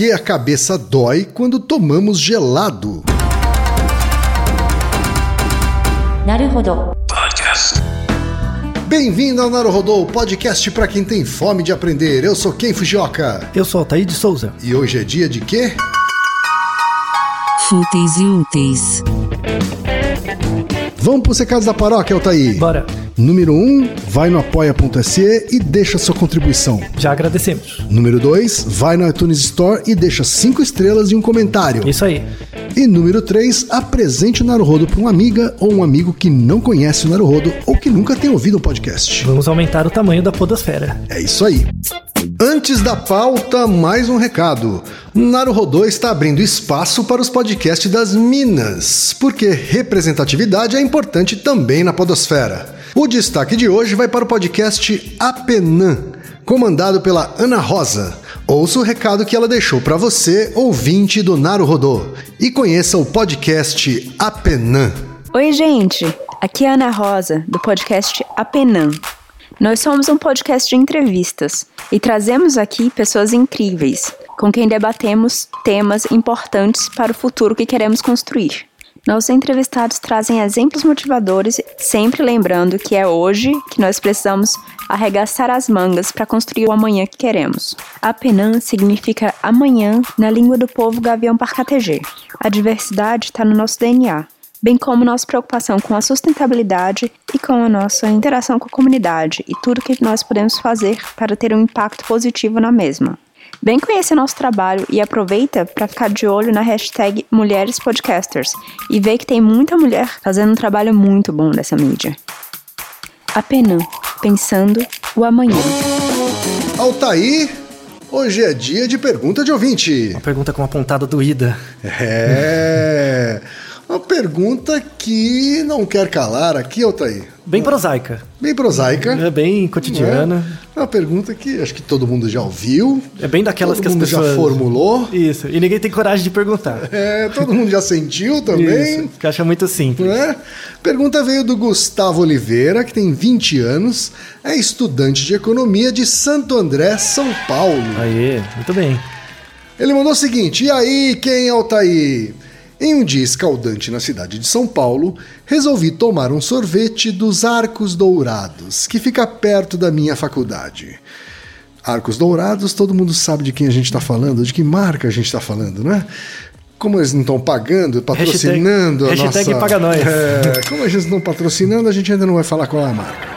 que a cabeça dói quando tomamos gelado? Naruhodo. Podcast. Bem-vindo ao Naruhodô, podcast para quem tem fome de aprender. Eu sou Ken Fujioka. Eu sou Altair de Souza. E hoje é dia de quê? Fúteis e úteis. Vamos para os recados da paróquia, Altair. Bora. Número 1, um, vai no apoia.se e deixa sua contribuição. Já agradecemos. Número 2, vai no iTunes Store e deixa 5 estrelas e um comentário. Isso aí. E número 3, apresente o Naruhodo para uma amiga ou um amigo que não conhece o Naruhodo ou que nunca tem ouvido o podcast. Vamos aumentar o tamanho da podosfera. É isso aí. Antes da pauta, mais um recado. Naruhodô está abrindo espaço para os podcasts das Minas, porque representatividade é importante também na podosfera. O destaque de hoje vai para o podcast Apenã, comandado pela Ana Rosa. Ouça o recado que ela deixou para você, ouvinte do Naruhodô, e conheça o podcast Apenã. Oi, gente! Aqui é a Ana Rosa, do podcast Apenã. Nós somos um podcast de entrevistas e trazemos aqui pessoas incríveis, com quem debatemos temas importantes para o futuro que queremos construir. Nossos entrevistados trazem exemplos motivadores, sempre lembrando que é hoje que nós precisamos arregaçar as mangas para construir o amanhã que queremos. Apenã significa amanhã na língua do povo gavião parcategê. A diversidade está no nosso DNA bem como nossa preocupação com a sustentabilidade e com a nossa interação com a comunidade e tudo que nós podemos fazer para ter um impacto positivo na mesma. Vem conhecer nosso trabalho e aproveita para ficar de olho na hashtag Mulheres Podcasters e ver que tem muita mulher fazendo um trabalho muito bom nessa mídia. Apenas pensando o amanhã. Altair, hoje é dia de pergunta de ouvinte. Uma pergunta com uma pontada doída. É. Uma pergunta que não quer calar aqui, Altair. Bem prosaica. Bem prosaica. É bem cotidiana. É uma pergunta que acho que todo mundo já ouviu. É bem daquelas todo que as mundo pessoas. já formulou. Isso. E ninguém tem coragem de perguntar. É, todo mundo já sentiu também. Isso. Que acha muito simples. Né? Pergunta veio do Gustavo Oliveira, que tem 20 anos, é estudante de economia de Santo André, São Paulo. Aê, muito bem. Ele mandou o seguinte: E aí, quem é Altair? Em um dia escaldante na cidade de São Paulo, resolvi tomar um sorvete dos Arcos Dourados, que fica perto da minha faculdade. Arcos Dourados, todo mundo sabe de quem a gente está falando, de que marca a gente está falando, né? Como eles não estão pagando, patrocinando Hashtag- a hashtag nossa... paga nós. É, como eles não estão patrocinando, a gente ainda não vai falar qual é a marca.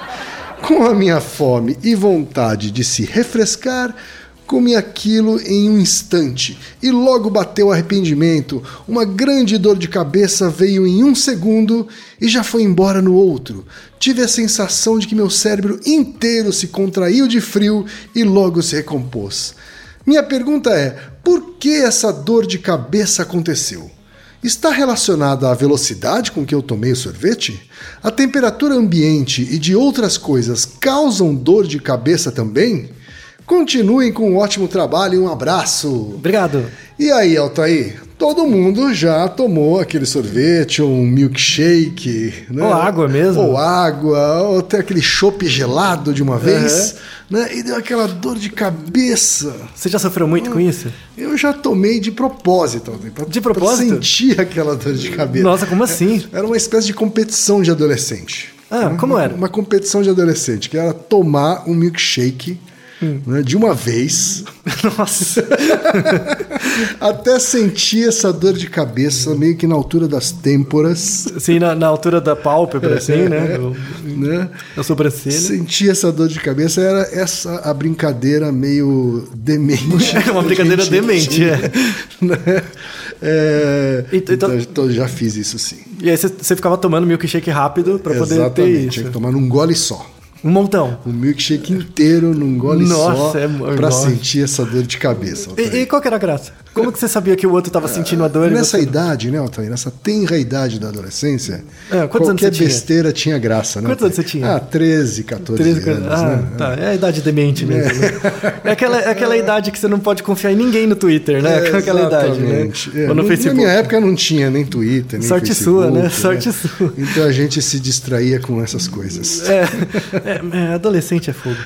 Com a minha fome e vontade de se refrescar, comi aquilo em um instante e logo bateu arrependimento. Uma grande dor de cabeça veio em um segundo e já foi embora no outro. Tive a sensação de que meu cérebro inteiro se contraiu de frio e logo se recompôs. Minha pergunta é: por que essa dor de cabeça aconteceu? Está relacionada à velocidade com que eu tomei o sorvete? A temperatura ambiente e de outras coisas causam dor de cabeça também? Continuem com um ótimo trabalho e um abraço. Obrigado. E aí, Altair? Todo mundo já tomou aquele sorvete, ou um milkshake, né? Ou água mesmo. Ou água, ou até aquele chopp gelado de uma vez, né? E deu aquela dor de cabeça. Você já sofreu muito com isso? Eu já tomei de propósito, pra, De propósito? Pra sentir aquela dor de cabeça. Nossa, como assim? Era uma espécie de competição de adolescente. Ah, como era? Uma competição de adolescente, que era tomar um milkshake Hum. né, de uma vez, Nossa. até sentir essa dor de cabeça meio que na altura das têmporas, Assim, na, na altura da pálpebra, assim, né? Do- né? Sobrancelha. Sentir essa dor de cabeça era essa a brincadeira meio demente. É uma brincadeira demente, tinha, é. né? É, Então- então, então, já fiz isso sim. E aí você, ficava tomando milkshake rápido pra poder ter isso. Tinha que tomar num gole só. Um montão. Um milkshake inteiro num gole Nossa, só é- pra sentir essa dor de cabeça. E, e qual que era a graça? Como que você sabia que o outro tava sentindo a dor? Nessa você... idade, né, Altair? Nessa tenra idade da adolescência, É, qualquer você tinha? besteira tinha graça, né? Quantos anos você tinha? Ah, 13, 14 13, anos, ah, né? tá. É a idade demente mesmo. né? É aquela, é aquela idade que você não pode confiar em ninguém no Twitter, né? É, aquela idade, né? É, Ou no Facebook. Na minha época não tinha nem Twitter, nem Sorte Facebook, sua, né? Sorte sua. Então a gente se distraía com essas coisas. É, é, é, adolescente é fogo.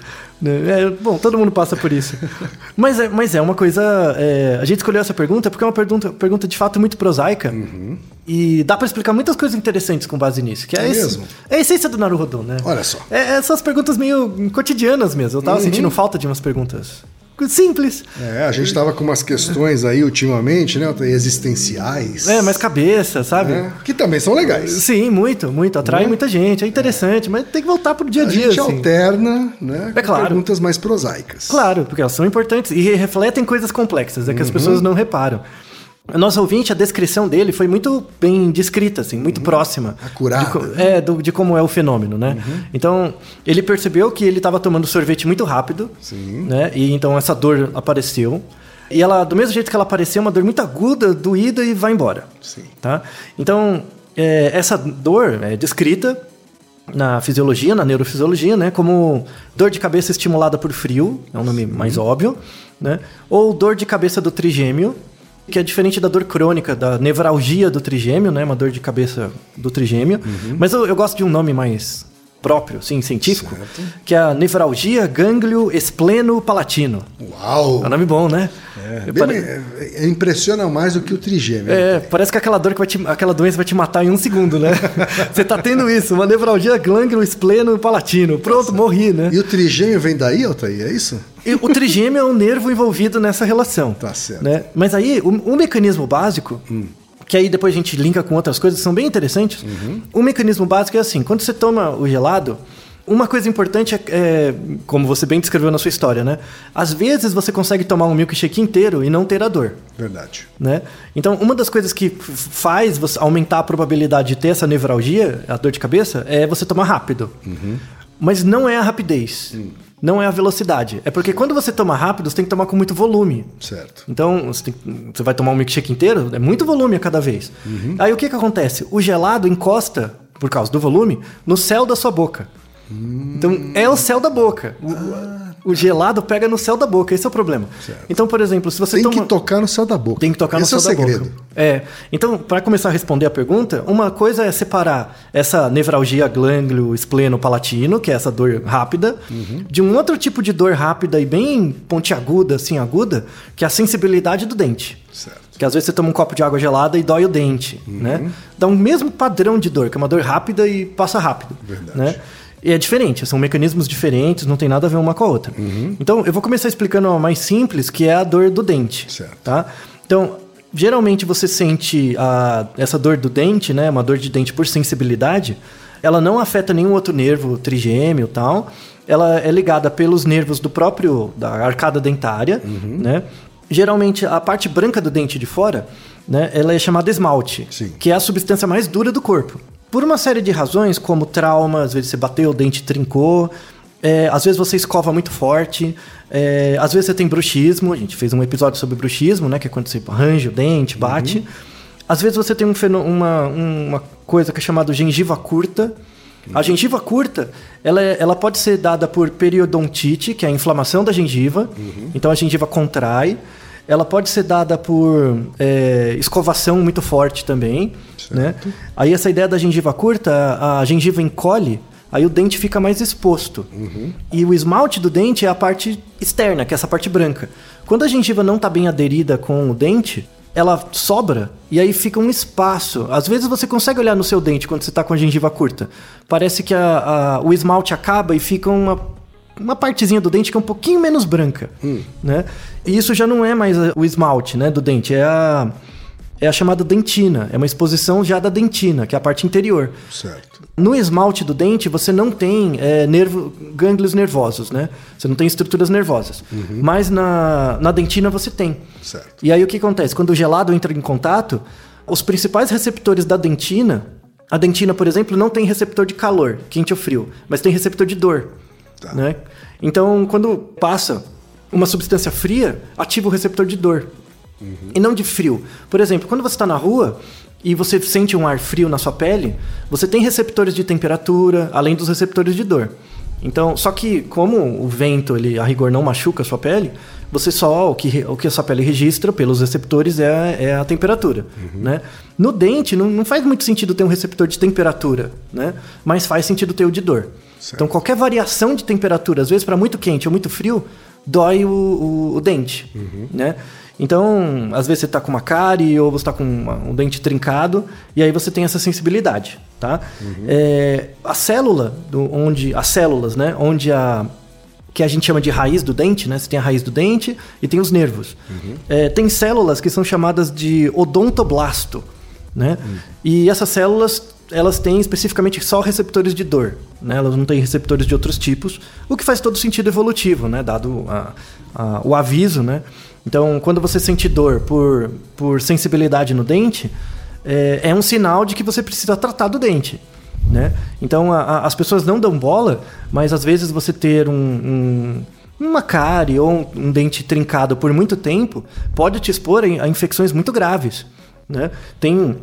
Né? É, bom, todo mundo passa por isso. mas, é, mas é uma coisa. é, a gente escolheu essa pergunta porque é uma pergunta, pergunta de fato muito prosaica. E dá pra explicar muitas coisas interessantes com base nisso. Que é, É esse- mesmo? é a essência do Naruhodô, né? Olha só. É, essas perguntas meio cotidianas mesmo. Eu tava sentindo falta de umas perguntas simples. É, a gente tava com umas questões aí ultimamente, né? Existenciais. É, mais cabeça, sabe? né, Que também são legais. Sim, muito, muito. Atrai muita gente, é interessante, mas tem que voltar pro dia a A dia. gente assim. alterna, né? É claro. Perguntas mais prosaicas. Claro, porque elas são importantes e refletem coisas complexas, é que as pessoas não reparam. Nosso ouvinte, a descrição dele foi muito bem descrita, assim, muito próxima. Acurada. De, co- é, do- de como é o fenômeno, né? Então, ele percebeu que ele estava tomando sorvete muito rápido, Sim. né? E então essa dor apareceu. E ela, do mesmo jeito que ela apareceu, uma dor muito aguda, doída e vai embora. Sim. Tá? Então, é, essa dor é descrita na fisiologia, na neurofisiologia, né, como dor de cabeça estimulada por frio, é um nome mais óbvio, né? Ou dor de cabeça do trigêmeo, que é diferente da dor crônica, da nevralgia do trigêmeo, né, uma dor de cabeça do trigêmeo. Mas eu, eu gosto de um nome mais próprio, sim, científico, Certo. que é a nevralgia gânglio espleno palatino. Uau! É um nome bom, né? É, Pare- bem, é, é, impressiona mais do que o trigêmeo. É, parece que aquela dor que vai te, aquela doença vai te matar em um segundo, né? Você tá tendo isso, uma nevralgia glândulo espleno palatino. Pronto, morri, né? E o trigêmeo vem daí, Altair? É isso? E o trigêmeo é um nervo envolvido nessa relação. Tá certo. Né? Mas aí, o, o mecanismo básico, que aí depois a gente linka com outras coisas que são bem interessantes. O mecanismo básico é assim: quando você toma o gelado, uma coisa importante é, é, como você bem descreveu na sua história, né? Às vezes você consegue tomar um milkshake inteiro e não ter a dor. Verdade. Né? Então, uma das coisas que faz você aumentar a probabilidade de ter essa nevralgia, a dor de cabeça, é você tomar rápido. Mas não é a rapidez. Não é a velocidade. É porque quando você toma rápido, você tem que tomar com muito volume. Certo. Então, você, tem- você vai tomar um milkshake inteiro, é muito volume a cada vez. Aí o que, que acontece? O gelado encosta, por causa do volume, no céu da sua boca. Então, é o céu da boca. O, o gelado pega no céu da boca, esse é o problema. Então, por exemplo, se você Tem toma... que tocar no céu da boca. Tem que tocar Esse no é o céu da segredo. boca. É. Então, para começar a responder a pergunta, uma coisa é separar essa nevralgia glândulo espleno palatino, que é essa dor rápida, Uhum. de um outro tipo de dor rápida e bem pontiaguda, assim, aguda, que é a sensibilidade do dente. Certo. Que às vezes você toma um copo de água gelada e dói o dente, Uhum. né? Dá um mesmo padrão de dor, que é uma dor rápida e passa rápido, Verdade. né? E é diferente, são mecanismos diferentes, não tem nada a ver uma com a outra. Uhum. Então, eu vou começar explicando uma mais simples, que é a dor do dente, Certo. tá? Então, geralmente você sente a, essa dor do dente, né? Uma dor de dente por sensibilidade, ela não afeta nenhum outro nervo trigêmeo e tal. Ela é ligada pelos nervos do próprio, da arcada dentária, Uhum. né? Geralmente, a parte branca do dente de fora, né? Ela é chamada esmalte, Sim. que é a substância mais dura do corpo. Por uma série de razões, como trauma, às vezes você bateu, o dente trincou, é, às vezes você escova muito forte, é, às vezes você tem bruxismo, a gente fez um episódio sobre bruxismo, né, que é quando você arranja o dente, bate. Às vezes você tem um uma, uma coisa que é chamada gengiva curta. A gengiva curta, ela, é- ela pode ser dada por periodontite, que é a inflamação da gengiva. Então a gengiva contrai. Ela pode ser dada por é, escovação muito forte também. Né? Aí essa ideia da gengiva curta, a, gengiva encolhe, aí o dente fica mais exposto. E o esmalte do dente é a parte externa, que é essa parte branca. Quando a gengiva não está bem aderida com o dente, ela sobra e aí fica um espaço. Às vezes você consegue olhar no seu dente quando você está com a gengiva curta. Parece que a- a- o esmalte acaba e fica uma, uma partezinha do dente que é um pouquinho menos branca. Né? E isso já não é mais o esmalte né, do dente, é a, é a chamada dentina. É uma exposição já da dentina, que é a parte interior. Certo. No esmalte do dente, você não tem é, nervo, gânglios nervosos, né? Você não tem estruturas nervosas. Mas na, na dentina você tem. Certo. E aí o que acontece? Quando o gelado entra em contato, os principais receptores da dentina, a dentina, por exemplo, não tem receptor de calor, quente ou frio, mas tem receptor de dor. Tá. Né? Então, quando passa uma substância fria, ativa o receptor de dor. E não de frio. Por exemplo, quando você está na rua e você sente um ar frio na sua pele, você tem receptores de temperatura, além dos receptores de dor. Então, só que como o vento, ele a rigor não machuca a sua pele, você só o que, o que a sua pele registra pelos receptores é, a- é a temperatura, né? No dente não, não faz muito sentido ter um receptor de temperatura, né? Mas faz sentido ter o de dor. Certo. Então qualquer variação de temperatura, às vezes para muito quente ou muito frio, dói o, o- o dente, né? Então, às vezes você está com uma cárie ou você está com uma- um dente trincado e aí você tem essa sensibilidade, tá? É, a célula, do, onde as células, né? Onde a que a gente chama de raiz do dente, né? Você tem a raiz do dente e tem os nervos. É, tem células que são chamadas de odontoblasto, né? E essas células, elas têm especificamente só receptores de dor, né? Elas não têm receptores de outros tipos, o que faz todo sentido evolutivo, né? Dado a- a- o aviso, né? Então, quando você sente dor por, por sensibilidade no dente, é, é um sinal de que você precisa tratar do dente. Né? Então a- a- as pessoas não dão bola, mas às vezes você ter um, um- uma cárie ou um, um dente trincado por muito tempo pode te expor a, infecções muito graves. Né? Tem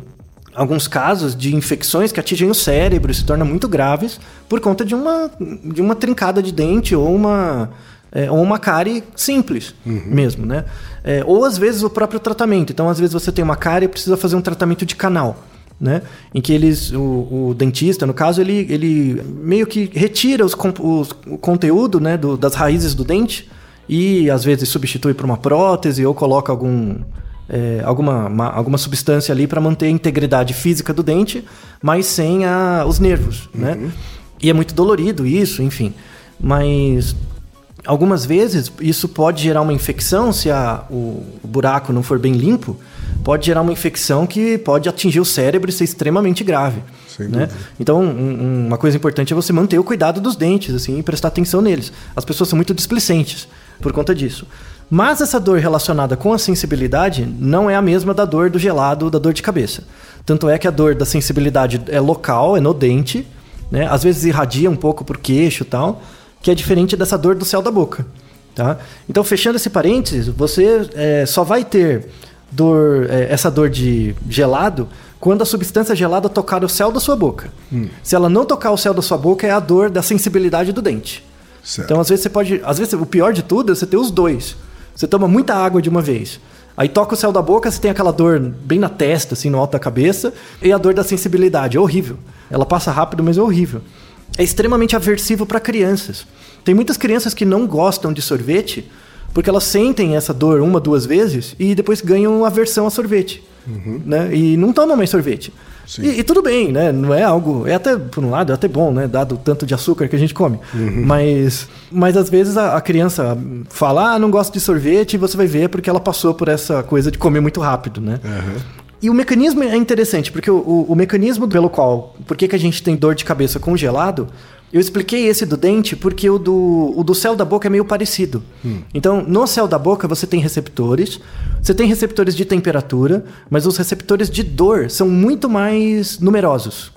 alguns casos de infecções que atingem o cérebro e se tornam muito graves por conta de uma, de uma trincada de dente ou uma, é, ou uma cárie simples mesmo, né? É, ou às vezes o próprio tratamento. Então, às vezes você tem uma cárie e precisa fazer um tratamento de canal. Né? Em que eles, o, o dentista, no caso, ele, ele meio que retira os, os- o conteúdo né, do- das raízes do dente e às vezes substitui por uma prótese ou coloca algum, é, alguma, uma- alguma substância ali para manter a integridade física do dente, mas sem a, os nervos. Né? E é muito dolorido isso, enfim. Mas algumas vezes isso pode gerar uma infecção se a- o, o buraco não for bem limpo pode gerar uma infecção que pode atingir o cérebro e ser extremamente grave né? então um- um- uma coisa importante é você manter o cuidado dos dentes assim e prestar atenção neles as pessoas são muito displicentes por conta disso mas essa dor relacionada com a sensibilidade não é a mesma da dor do gelado da dor de cabeça tanto é que a dor da sensibilidade é local é no dente né? Às vezes irradia um pouco pro queixo e tal, que é diferente dessa dor do céu da boca, tá? Então, fechando esse parênteses, você é, só vai ter dor, é, essa dor de gelado quando a substância gelada tocar o céu da sua boca. Se ela não tocar o céu da sua boca, é a dor da sensibilidade do dente. Certo. Então, às vezes você pode, às vezes o pior de tudo é você ter os dois. Você toma muita água de uma vez. Aí toca o céu da boca, você tem aquela dor bem na testa, assim, no alto da cabeça, e a dor da sensibilidade. É horrível. Ela passa rápido, mas é horrível. É extremamente aversivo para crianças. Tem muitas crianças que não gostam de sorvete porque elas sentem essa dor uma, duas vezes e depois ganham aversão a sorvete. Né? E não tomam mais sorvete. E, e tudo bem, né? Não é algo. É até, por um lado, é até bom, né? Dado o tanto de açúcar que a gente come. Mas, mas às vezes a, a criança fala, ah, não gosto de sorvete, e você vai ver porque ela passou por essa coisa de comer muito rápido, né? E o mecanismo é interessante, porque o, o- o mecanismo pelo qual. Por que, que a gente tem dor de cabeça congelado? Eu expliquei esse do dente porque o do, o do céu da boca é meio parecido. Então, no céu da boca você tem receptores, você tem receptores de temperatura, mas os receptores de dor são muito mais numerosos.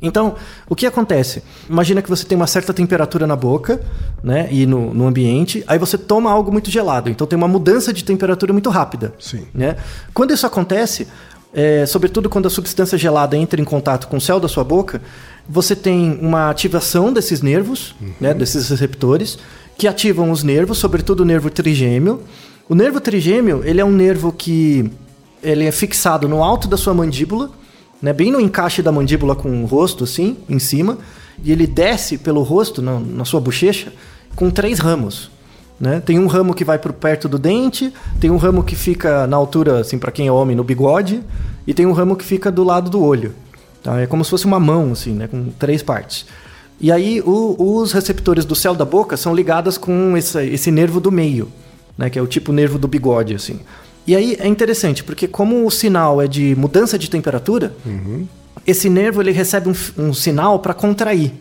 Então, o que acontece? Imagina que você tem uma certa temperatura na boca, né, e no, no ambiente, aí você toma algo muito gelado, então tem uma mudança de temperatura muito rápida. Sim. Né? Quando isso acontece, é, sobretudo quando a substância gelada entra em contato com o céu da sua boca, você tem uma ativação desses nervos, né, desses receptores, que ativam os nervos, sobretudo o nervo trigêmeo. O nervo trigêmeo, ele é um nervo que ele é fixado no alto da sua mandíbula, né, bem no encaixe da mandíbula com o rosto, assim, em cima, e ele desce pelo rosto, na, na sua bochecha, com três ramos. Né? Tem um ramo que vai por perto do dente, tem um ramo que fica na altura, assim, para quem é homem, no bigode, e tem um ramo que fica do lado do olho. Tá? É como se fosse uma mão, assim, né? com três partes. E aí o- os receptores do céu da boca são ligados com esse, esse nervo do meio, né? que é o tipo nervo do bigode, assim. E aí é interessante, porque como o sinal é de mudança de temperatura, esse nervo ele recebe um, um sinal para contrair.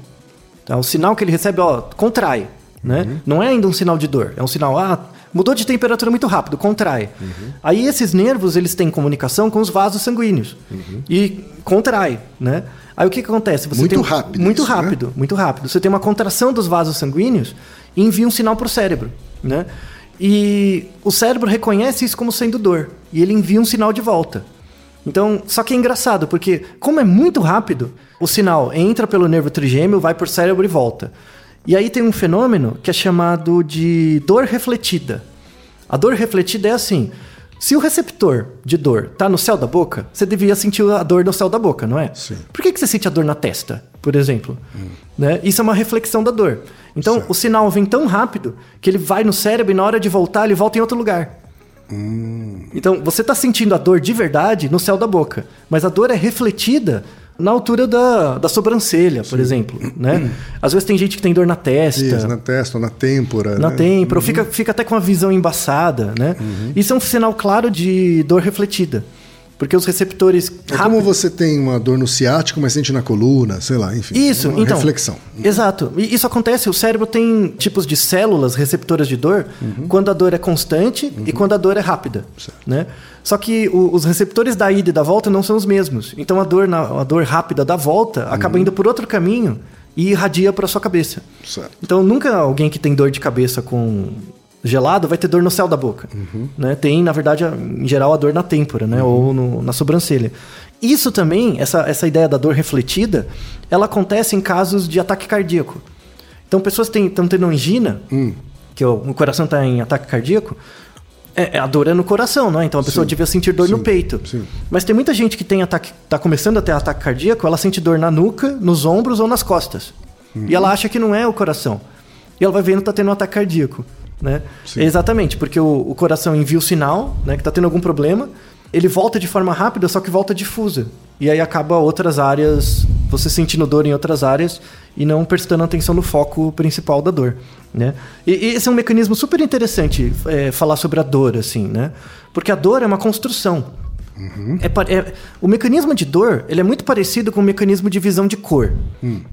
Tá? O sinal que ele recebe, ó, contrai. Né? Não é ainda um sinal de dor, é um sinal, ah, mudou de temperatura muito rápido, contrai. Aí esses nervos, eles têm comunicação com os vasos sanguíneos. E contrai, né? Aí o que, que acontece? Você Muito tem rápido Muito isso, né? rápido, muito rápido. Você tem uma contração dos vasos sanguíneos e envia um sinal para o cérebro, né? E o cérebro reconhece isso como sendo dor e ele envia um sinal de volta. Então, só que é engraçado, porque como é muito rápido, o sinal entra pelo nervo trigêmeo, vai por cérebro e volta. E aí tem um fenômeno que é chamado de dor refletida. A dor refletida é assim: se o receptor de dor está no céu da boca, você devia sentir a dor no céu da boca, não é? Sim. Por que, que você sente a dor na testa? por exemplo. Né? Isso é uma reflexão da dor. Então, Certo. o sinal vem tão rápido que ele vai no cérebro e na hora de voltar, ele volta em outro lugar. Então, você está sentindo a dor de verdade no céu da boca, mas a dor é refletida na altura da, da sobrancelha, por exemplo. Né? Às vezes tem gente que tem dor na testa, Isso, na testa ou na têmpora. na né? têmpora, ou fica, fica até com uma visão embaçada. Né? Isso é um sinal claro de dor refletida. Porque os receptores É como você tem uma dor no ciático, mas sente na coluna, sei lá, enfim. Isso, uma então. Reflexão. Exato. E isso acontece, o cérebro tem tipos de células receptoras de dor quando a dor é constante e quando a dor é rápida. Né? Só que o- os receptores da ida e da volta não são os mesmos. Então a dor, na, a dor rápida da volta acaba indo por outro caminho e irradia para sua cabeça. Certo. Então nunca alguém que tem dor de cabeça com gelado vai ter dor no céu da boca. Né? Tem, na verdade, em geral, a dor na têmpora, né? Ou no- na sobrancelha. Isso também, essa, essa ideia da dor refletida, ela acontece em casos de ataque cardíaco. Então, pessoas que estão tendo angina, que o, o coração está em ataque cardíaco, é, é- a dor é no coração, não é? Então a pessoa Sim. devia sentir dor no Sim. peito. Sim. Mas tem muita gente que tem ataque, tá começando a ter ataque cardíaco, ela sente dor na nuca, nos ombros ou nas costas. E ela acha que não é o coração. E ela vai vendo que tá tendo um ataque cardíaco, né? Sim. Exatamente, porque o, o coração envia o sinal, né, que tá tendo algum problema, ele volta de forma rápida, só que volta difusa. E aí acaba outras áreas, você sentindo dor em outras áreas e não prestando atenção no foco principal da dor, né? E, e esse é um mecanismo super interessante, é, falar sobre a dor, assim, né? Porque a dor é uma construção. É pa- é- o mecanismo de dor ele é muito parecido com o mecanismo de visão de cor.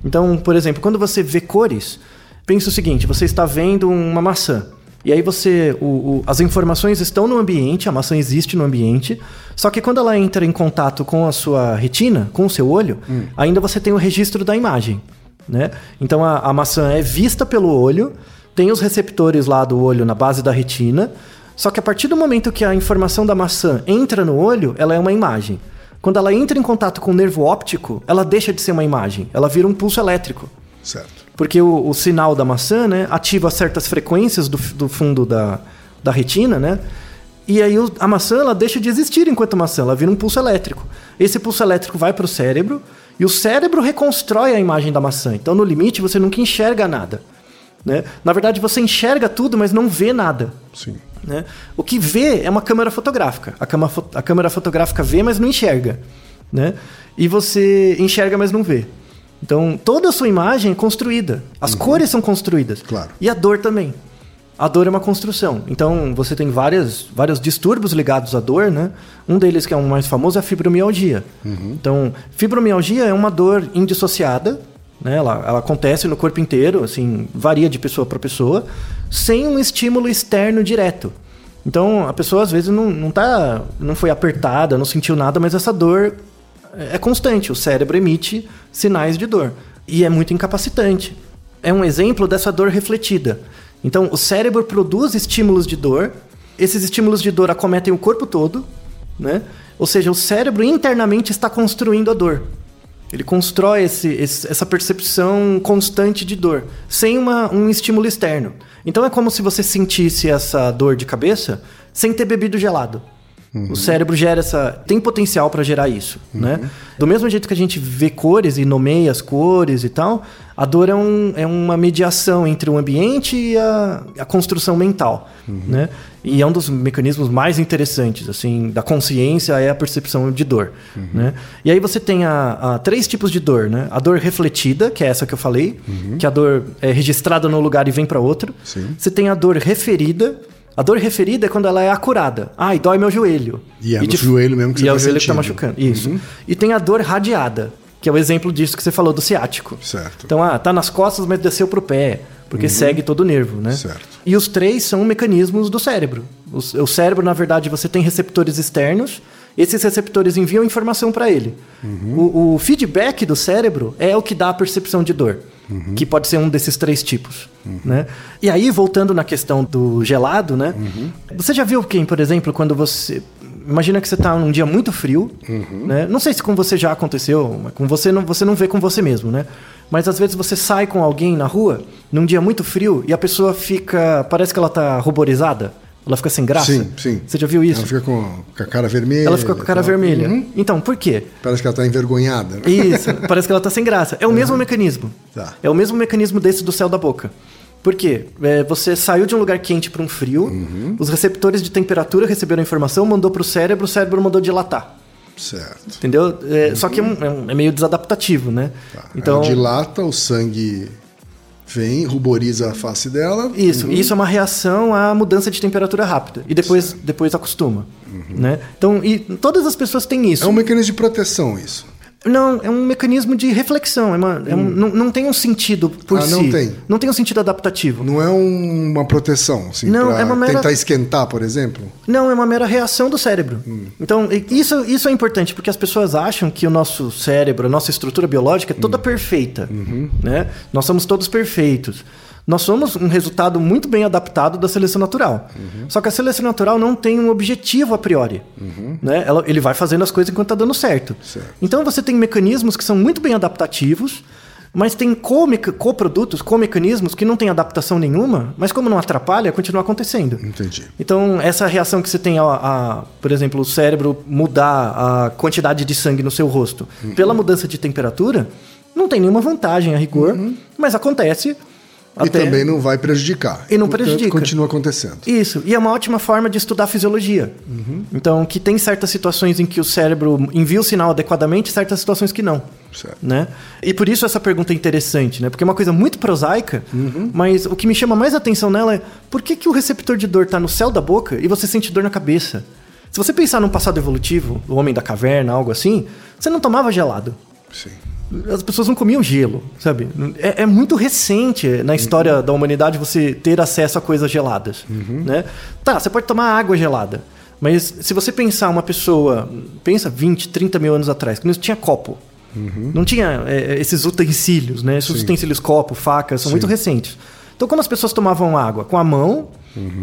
Então, por exemplo, quando você vê cores, pensa o seguinte: você está vendo uma maçã. E aí você. o- o- as informações estão no ambiente, a maçã existe no ambiente. Só que quando ela entra em contato com a sua retina, com o seu olho, ainda você tem o registro da imagem. Né? Então a, a maçã é vista pelo olho, tem os receptores lá do olho na base da retina. Só que a partir do momento que a informação da maçã entra no olho, ela é uma imagem. Quando ela entra em contato com o nervo óptico, ela deixa de ser uma imagem, ela vira um pulso elétrico. Certo. Porque o, o sinal da maçã, né, ativa certas frequências do, do fundo da, da retina, né? E aí a maçã ela deixa de existir enquanto maçã, ela vira um pulso elétrico. Esse pulso elétrico vai para o cérebro e o cérebro reconstrói a imagem da maçã. Então, no limite, você nunca enxerga nada. Né? Na verdade, você enxerga tudo, mas não vê nada. Sim. né? O que vê é uma câmera fotográfica. A, cama a câmera fotográfica vê, mas não enxerga. Né? E você enxerga, mas não vê. Então, toda a sua imagem é construída. As cores são construídas. Claro. E a dor também. A dor é uma construção. Então, você tem várias, vários distúrbios ligados à dor, né? Um deles, que é o mais famoso, é a fibromialgia. Então, fibromialgia é uma dor indissociada, né? Ela, ela acontece no corpo inteiro, assim, varia de pessoa para pessoa, sem um estímulo externo direto. Então, a pessoa às vezes não, não, tá, não foi apertada, não sentiu nada, mas essa dor é constante. O cérebro emite sinais de dor. E é muito incapacitante. É um exemplo dessa dor refletida. Então, o cérebro produz estímulos de dor. Esses estímulos de dor acometem o corpo todo, né? Ou seja, o cérebro internamente está construindo a dor. Ele constrói esse- esse- essa percepção constante de dor, sem uma- um estímulo externo. Então é como se você sentisse essa dor de cabeça sem ter bebido gelado. O cérebro gera essa. tem potencial para gerar isso. Né? Do mesmo jeito que a gente vê cores e nomeia as cores e tal, a dor é, um, é uma mediação entre o ambiente e a, a construção mental. Né? E é um dos mecanismos mais interessantes assim da consciência é a percepção de dor. Né? E aí você tem a, a três tipos de dor. Né? A dor refletida, que é essa que eu falei, que a dor é registrada no lugar e vem para outro. Sim. Você tem a dor referida. A dor referida é quando ela é acurada. Ai, dói meu joelho. E é no de- joelho mesmo que E você é tá o joelho que tá machucando. Isso. E tem a dor radiada, que é o exemplo disso que você falou do ciático. Certo. Então, ah, tá nas costas, mas desceu pro pé, porque segue todo o nervo, né? Certo. E os três são mecanismos do cérebro. O, o cérebro, na verdade, você tem receptores externos, esses receptores enviam informação para ele. O, o feedback do cérebro é o que dá a percepção de dor, que pode ser um desses três tipos. Né? E aí, voltando na questão do gelado, né? Você já viu quem, por exemplo, quando você. Imagina que você está num dia muito frio, né? Não sei se com você já aconteceu, mas com você não, você não vê com você mesmo, né? Mas às vezes você sai com alguém na rua, num dia muito frio, e a pessoa fica. Parece que ela tá ruborizada. Ela fica sem graça. Sim, sim. Você já viu isso? Ela fica com, a cara vermelha. Ela fica com a cara vermelha. Uhum. Então, por quê? Parece que ela tá envergonhada. né? Isso, parece que ela tá sem graça. É o mesmo mecanismo. Tá. É o mesmo mecanismo desse do céu da boca. Por quê? É, você saiu de um lugar quente para um frio, Uhum. os receptores de temperatura receberam a informação, mandou pro cérebro, o cérebro mandou dilatar. Certo. Entendeu? É, Só que é, é um- é meio desadaptativo, né? Tá. Então, Ela dilata, o sangue vem, ruboriza a face dela. Isso, isso é uma reação à mudança de temperatura rápida. E depois, depois acostuma. Né? Então, e todas as pessoas têm isso. É um mecanismo de proteção, isso. Não, é um mecanismo de reflexão. É uma- é um- não, não tem um sentido por Ah, si. não tem? Não tem um sentido adaptativo. Não é um- uma proteção, assim, Não, é uma mera- tentar esquentar, por exemplo. Não, é uma mera reação do cérebro. Hum. Então, isso, isso é importante, porque as pessoas acham que o nosso cérebro, a nossa estrutura biológica é toda Hum. perfeita. Uhum. Né? Nós somos todos perfeitos. Nós somos um resultado muito bem adaptado da seleção natural. Uhum. Só que a seleção natural não tem um objetivo a priori. Né? Ela- ele vai fazendo as coisas enquanto está dando certo. Uhum. Certo. Então você tem mecanismos que são muito bem adaptativos, mas tem coprodutos, co-mecanismos que não têm adaptação nenhuma, mas como não atrapalha, continua acontecendo. Entendi. Então, essa reação que você tem, a, a, por exemplo, o cérebro mudar a quantidade de sangue no seu rosto Uhum. pela mudança de temperatura, não tem nenhuma vantagem a rigor, mas acontece. Uhum. E também não vai prejudicar. E não Portanto, prejudica. continua acontecendo. Isso, e é uma ótima forma de estudar fisiologia. Uhum. Então, que tem certas situações em que o cérebro envia o sinal adequadamente, certas situações que não. Certo. Né? E por isso essa pergunta é interessante, né? Porque é uma coisa muito prosaica, Uhum. mas o que me chama mais atenção nela é por que, que o receptor de dor está no céu da boca e você sente dor na cabeça? Se você pensar num passado evolutivo, o homem da caverna, algo assim, você não tomava gelado. Sim. As pessoas não comiam gelo, sabe? É, é muito recente na história da humanidade você ter acesso a coisas geladas, né? Tá, você pode tomar água gelada, mas se você pensar uma pessoa, pensa 20, 30 mil anos atrás, que não tinha copo, não tinha é, esses utensílios, né? Esses Sim. utensílios, copo, facas, são Sim. muito recentes. Então, como as pessoas tomavam água com a mão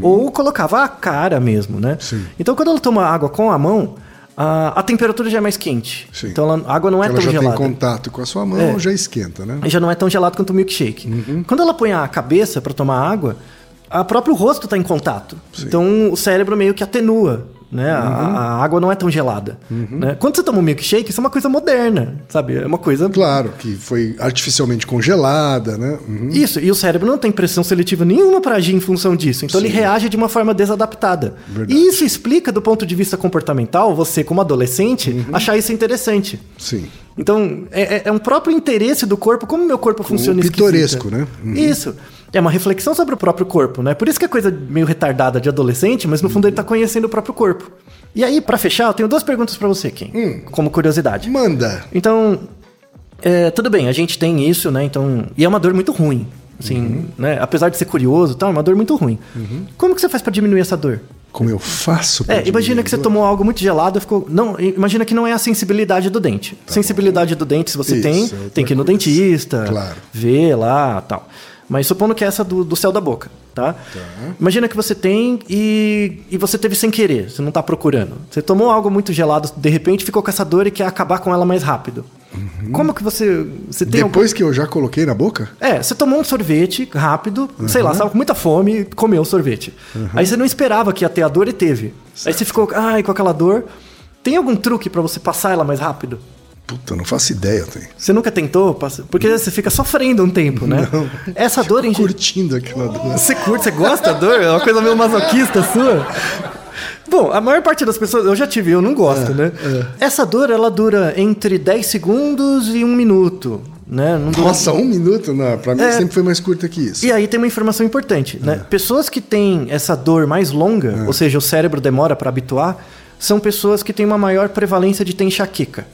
ou colocava a cara mesmo, né? Sim. Então, quando ela toma água com a mão, a, a temperatura já é mais quente. Sim. Então, ela- a água não é ela tão já gelada. tem contato com a sua mão, É. já esquenta, né? Já não é tão gelado quanto o milkshake. Uhum. Quando ela põe a cabeça para tomar água, a próprio rosto está em contato. Então o cérebro meio que atenua. Né? A- Uhum. A, a água não é tão gelada. Né? Quando você toma um milkshake, isso é uma coisa moderna, sabe? É uma coisa. Claro, que foi artificialmente congelada, né? Uhum. Isso, e o cérebro não tem pressão seletiva nenhuma para agir em função disso. Então ele reage de uma forma desadaptada. Verdade. E isso explica, do ponto de vista comportamental, você, como adolescente, Uhum. achar isso interessante. Sim. Então, é, é- é um próprio interesse do corpo, como meu corpo funciona pitoresco, esquisita. né? Uhum. Isso. É uma reflexão sobre o próprio corpo, né? Por isso que é coisa meio retardada de adolescente, mas no fundo ele tá conhecendo o próprio corpo. E aí, pra fechar, eu tenho duas perguntas pra você, Kim, Hum. como curiosidade. Manda. Então, é, tudo bem, a gente tem isso, né? Então, e é uma dor muito ruim. Assim, né? Apesar de ser curioso e tal, é uma dor muito ruim. Como que você faz pra diminuir essa dor? Como eu faço pra É, imagina que você tomou algo muito gelado e ficou. Não, imagina que não é a sensibilidade do dente. sensibilidade do dente, se você Tá Isso, tem, é tem que ir no coisa. dentista, Claro. ver lá tal. Mas supondo que é essa do, do céu da boca, tá? Imagina que você tem e, e você teve sem querer, você não tá procurando. Você tomou algo muito gelado, de repente ficou com essa dor e quer acabar com ela mais rápido. Como que você. Você tem algum- Depois que eu já coloquei na boca? é, você tomou um sorvete rápido, sei lá, estava com muita fome e comeu o sorvete. Aí você não esperava que ia ter a dor e teve. Aí você ficou, ai, com aquela dor. Tem algum truque pra você passar ela mais rápido? Puta, não faço ideia, tenho. Você nunca tentou? Porque você fica sofrendo um tempo, né? Não. Essa dor em. Curtindo aquela dor. Você curte, você gosta da dor? É uma coisa meio masoquista sua? Bom, a maior parte das pessoas, eu já tive, eu não gosto, né? Essa dor, ela dura entre 10 segundos e um minuto, né? Não dura- Nossa, um minuto? Não, pra mim É. sempre foi mais curta que isso. E aí tem uma informação importante, né? Pessoas que têm essa dor mais longa, ou seja, o cérebro demora para habituar, são pessoas que têm uma maior prevalência de ter enxaqueca.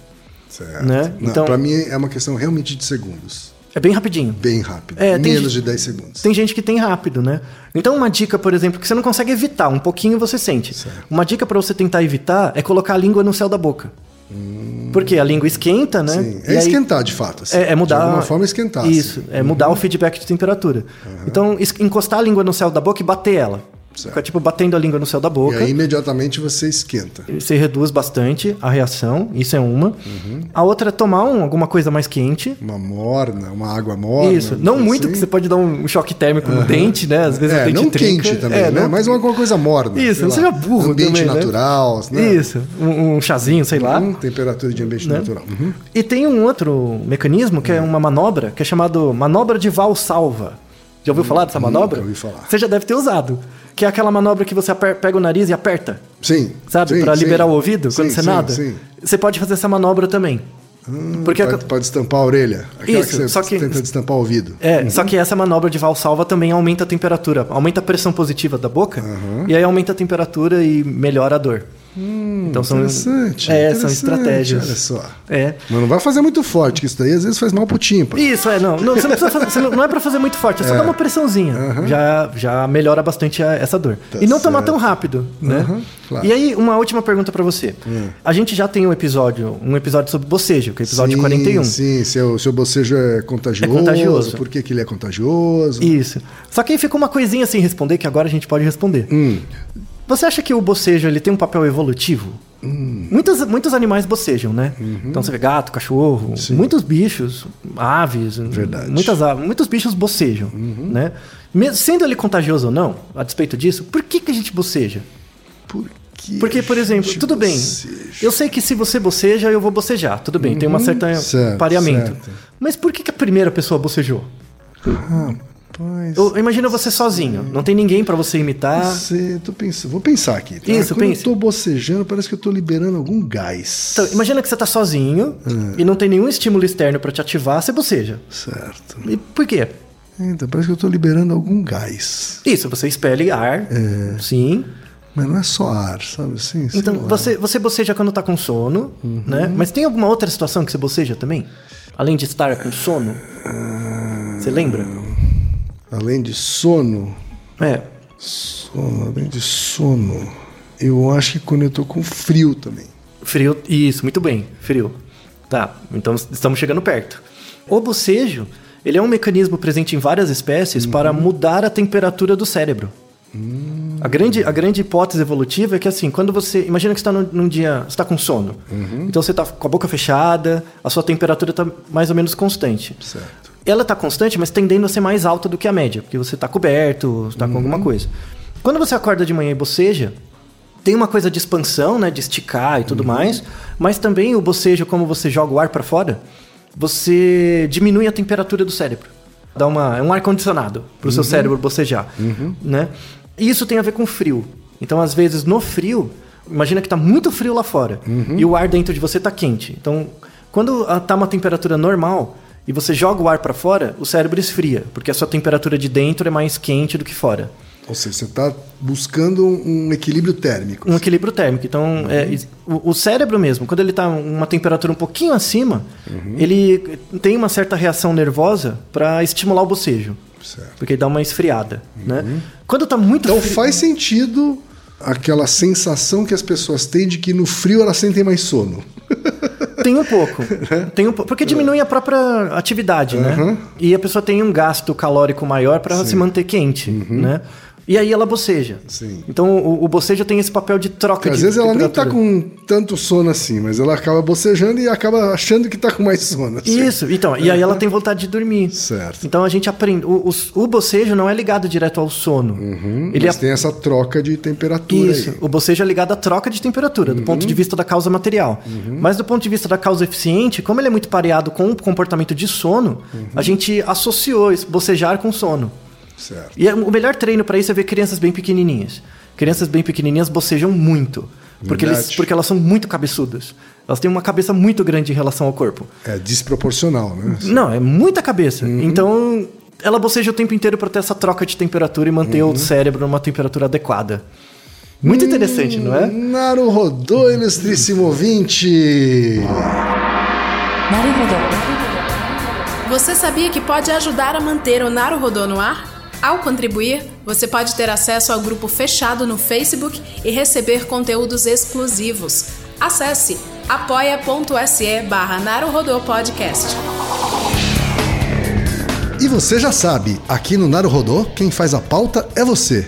Certo. né? Não, Então- Pra mim é uma questão realmente de segundos. É bem rapidinho. Bem rápido. É, tem Menos de 10 segundos. Tem gente que tem rápido, né? Então uma dica, por exemplo, que você não consegue evitar, um pouquinho você sente. Uma dica para você tentar evitar é colocar a língua no céu da boca. Porque a língua esquenta, né? Sim. E É aí- esquentar, de fato. assim. É, é mudar. De alguma forma esquentar. Isso, assim. é mudar o feedback de temperatura. Então, es- encostar a língua no céu da boca e bater ela. Fica tipo batendo a língua no céu da E boca. aí imediatamente você esquenta. Você reduz bastante a reação, isso é uma. Uhum. A outra é tomar um- alguma coisa mais quente. Uma morna, uma água morna. isso, não assim. muito, que você pode dar um choque térmico no dente, né? Às vezes o É, dente não trinca. quente também, É, né? não- Mas uma alguma coisa morna. Isso, não seja burro Ambiente também, né? natural, né? Isso, um, um chazinho, sei lá. Hum, temperatura de ambiente né? natural. Uhum. E tem um outro mecanismo que é uma manobra que é chamado manobra de valsalva. Já ouviu falar dessa manobra? ouvi falar. Você já deve ter usado. Que é aquela manobra que você pega o nariz e aperta, Sim. sabe? sim, Pra sim. liberar o ouvido Sim, quando você sim, nada. Sim. Você pode fazer essa manobra também. Porque a- Pode, pode estampar a orelha. Aquela Isso, que você só que- tenta destampar o ouvido. É, só que essa manobra de valsalva também aumenta a temperatura, aumenta a pressão positiva da boca e aí aumenta a temperatura e melhora a dor. Então são Interessante. É, são interessante, estratégias. Olha só. É. Mas não vai fazer muito forte, que isso daí às vezes faz mal pro tímpano. Isso, é, não. não você não, precisa fazer, você não, não é pra fazer muito forte, é só dar uma pressãozinha. Já, já melhora bastante a- essa dor. Tá e não tomar certo. tão rápido, né? Aham, claro. E aí, uma última pergunta pra você. A gente já tem um episódio, um episódio sobre bocejo, que é o episódio sim, 41. Sim, seu, seu bocejo é contagioso. É contagioso. Por que, que ele é contagioso? Isso. Só que aí ficou uma coisinha sem responder, que agora a gente pode responder. Hum. Você acha que o bocejo ele tem um papel evolutivo? Hum. Muitos, muitos animais bocejam, né? Uhum. Então você vê gato, cachorro, muitos bichos, aves, Verdade. Uhum. muitas aves, muitos bichos bocejam, né? Mesmo sendo ele contagioso ou não, a despeito disso, por que, que a gente boceja? Por que Porque, por exemplo, tudo bem, boceja? eu sei que se você boceja, eu vou bocejar, tudo bem, tem uma certa Uhum. Certo, pareamento. certo. Mas por que, que a primeira pessoa bocejou? Rapaz, Eu- Imagina você sozinho, não tem ninguém pra você imitar. você, tô pensando, vou pensar aqui. Tá? Isso, Quando pense. eu tô bocejando, parece que eu tô liberando algum gás. Então, imagina que você tá sozinho Hum. e não tem nenhum estímulo externo pra te ativar, você boceja. Certo. E por quê? Então, parece que eu tô liberando algum gás. Isso, você expele ar, sim. Mas não é só ar, sabe assim? sei Então, você, você boceja quando tá com sono, Uhum. né? Mas tem alguma outra situação que você boceja também? Além de estar com sono? Você lembra? Além de sono, É. sono, além de sono, eu acho que quando eu tô com frio também. Frio, isso, muito bem, frio. Tá, então estamos chegando perto. O bocejo, ele é um mecanismo presente em várias espécies para mudar a temperatura do cérebro. A grande, a grande hipótese evolutiva é que assim, quando você. Imagina que você está num, num dia. Você está com sono. Então você está com a boca fechada, a sua temperatura está mais ou menos constante. Certo. Ela está constante, mas tendendo a ser mais alta do que a média, porque você está coberto, está com alguma coisa. Quando você acorda de manhã e boceja, tem uma coisa de expansão, né, de esticar e tudo mais, mas também o bocejo, como você joga o ar para fora, você diminui a temperatura do cérebro. Dá uma, é um ar condicionado para o seu cérebro bocejar, né? E isso tem a ver com frio. Então, às vezes, no frio, imagina que está muito frio lá fora e o ar dentro de você está quente. Então, quando está uma temperatura normal e você joga o ar para fora, o cérebro esfria, porque a sua temperatura de dentro é mais quente do que fora. Ou seja, você está buscando um equilíbrio térmico. Um equilíbrio térmico. Então, é, is- o, o cérebro mesmo, quando ele está uma temperatura um pouquinho acima, ele tem uma certa reação nervosa para estimular o bocejo. Certo. Porque dá uma esfriada, né? Quando está muito Então frio- faz sentido aquela sensação que as pessoas têm de que no frio elas sentem mais sono. Tem um pouco. tem um pouco. Porque diminui a própria atividade, né? E a pessoa tem um gasto calórico maior para se manter quente, né? E aí ela boceja. Sim. Então o, o bocejo tem esse papel de troca Às de vezes ela nem tá com tanto sono assim, mas ela acaba bocejando e acaba achando que tá com mais sono. assim. Isso, então, e aí ela tem vontade de dormir. Certo. Então a gente aprende. O, o, o bocejo não é ligado direto ao sono. Ele Mas é tem essa troca de temperatura Isso, aí. o bocejo é ligado à troca de temperatura, do ponto de vista da causa material. Mas do ponto de vista da causa eficiente, como ele é muito pareado com o comportamento de sono, a gente associou bocejar com sono. Certo. E é o melhor treino para isso é ver crianças bem pequenininhas. Crianças bem pequenininhas bocejam muito. Porque, eles, porque elas são muito cabeçudas. Elas têm uma cabeça muito grande em relação ao corpo. É desproporcional, né? Não, é muita cabeça. Uhum. Então, ela boceja o tempo inteiro para ter essa troca de temperatura e manter uhum. o cérebro numa temperatura adequada. Muito interessante, hum, não é? Hum, Naru Rodô, ilustríssimo ouvinte! Naru Você sabia que pode ajudar a manter o Naru Rodô no ar? Ao contribuir, você pode ter acesso ao grupo fechado no Facebook e receber conteúdos exclusivos. Acesse apoia.se barra Podcast. E você já sabe, aqui no Naruhodô, quem faz a pauta é você.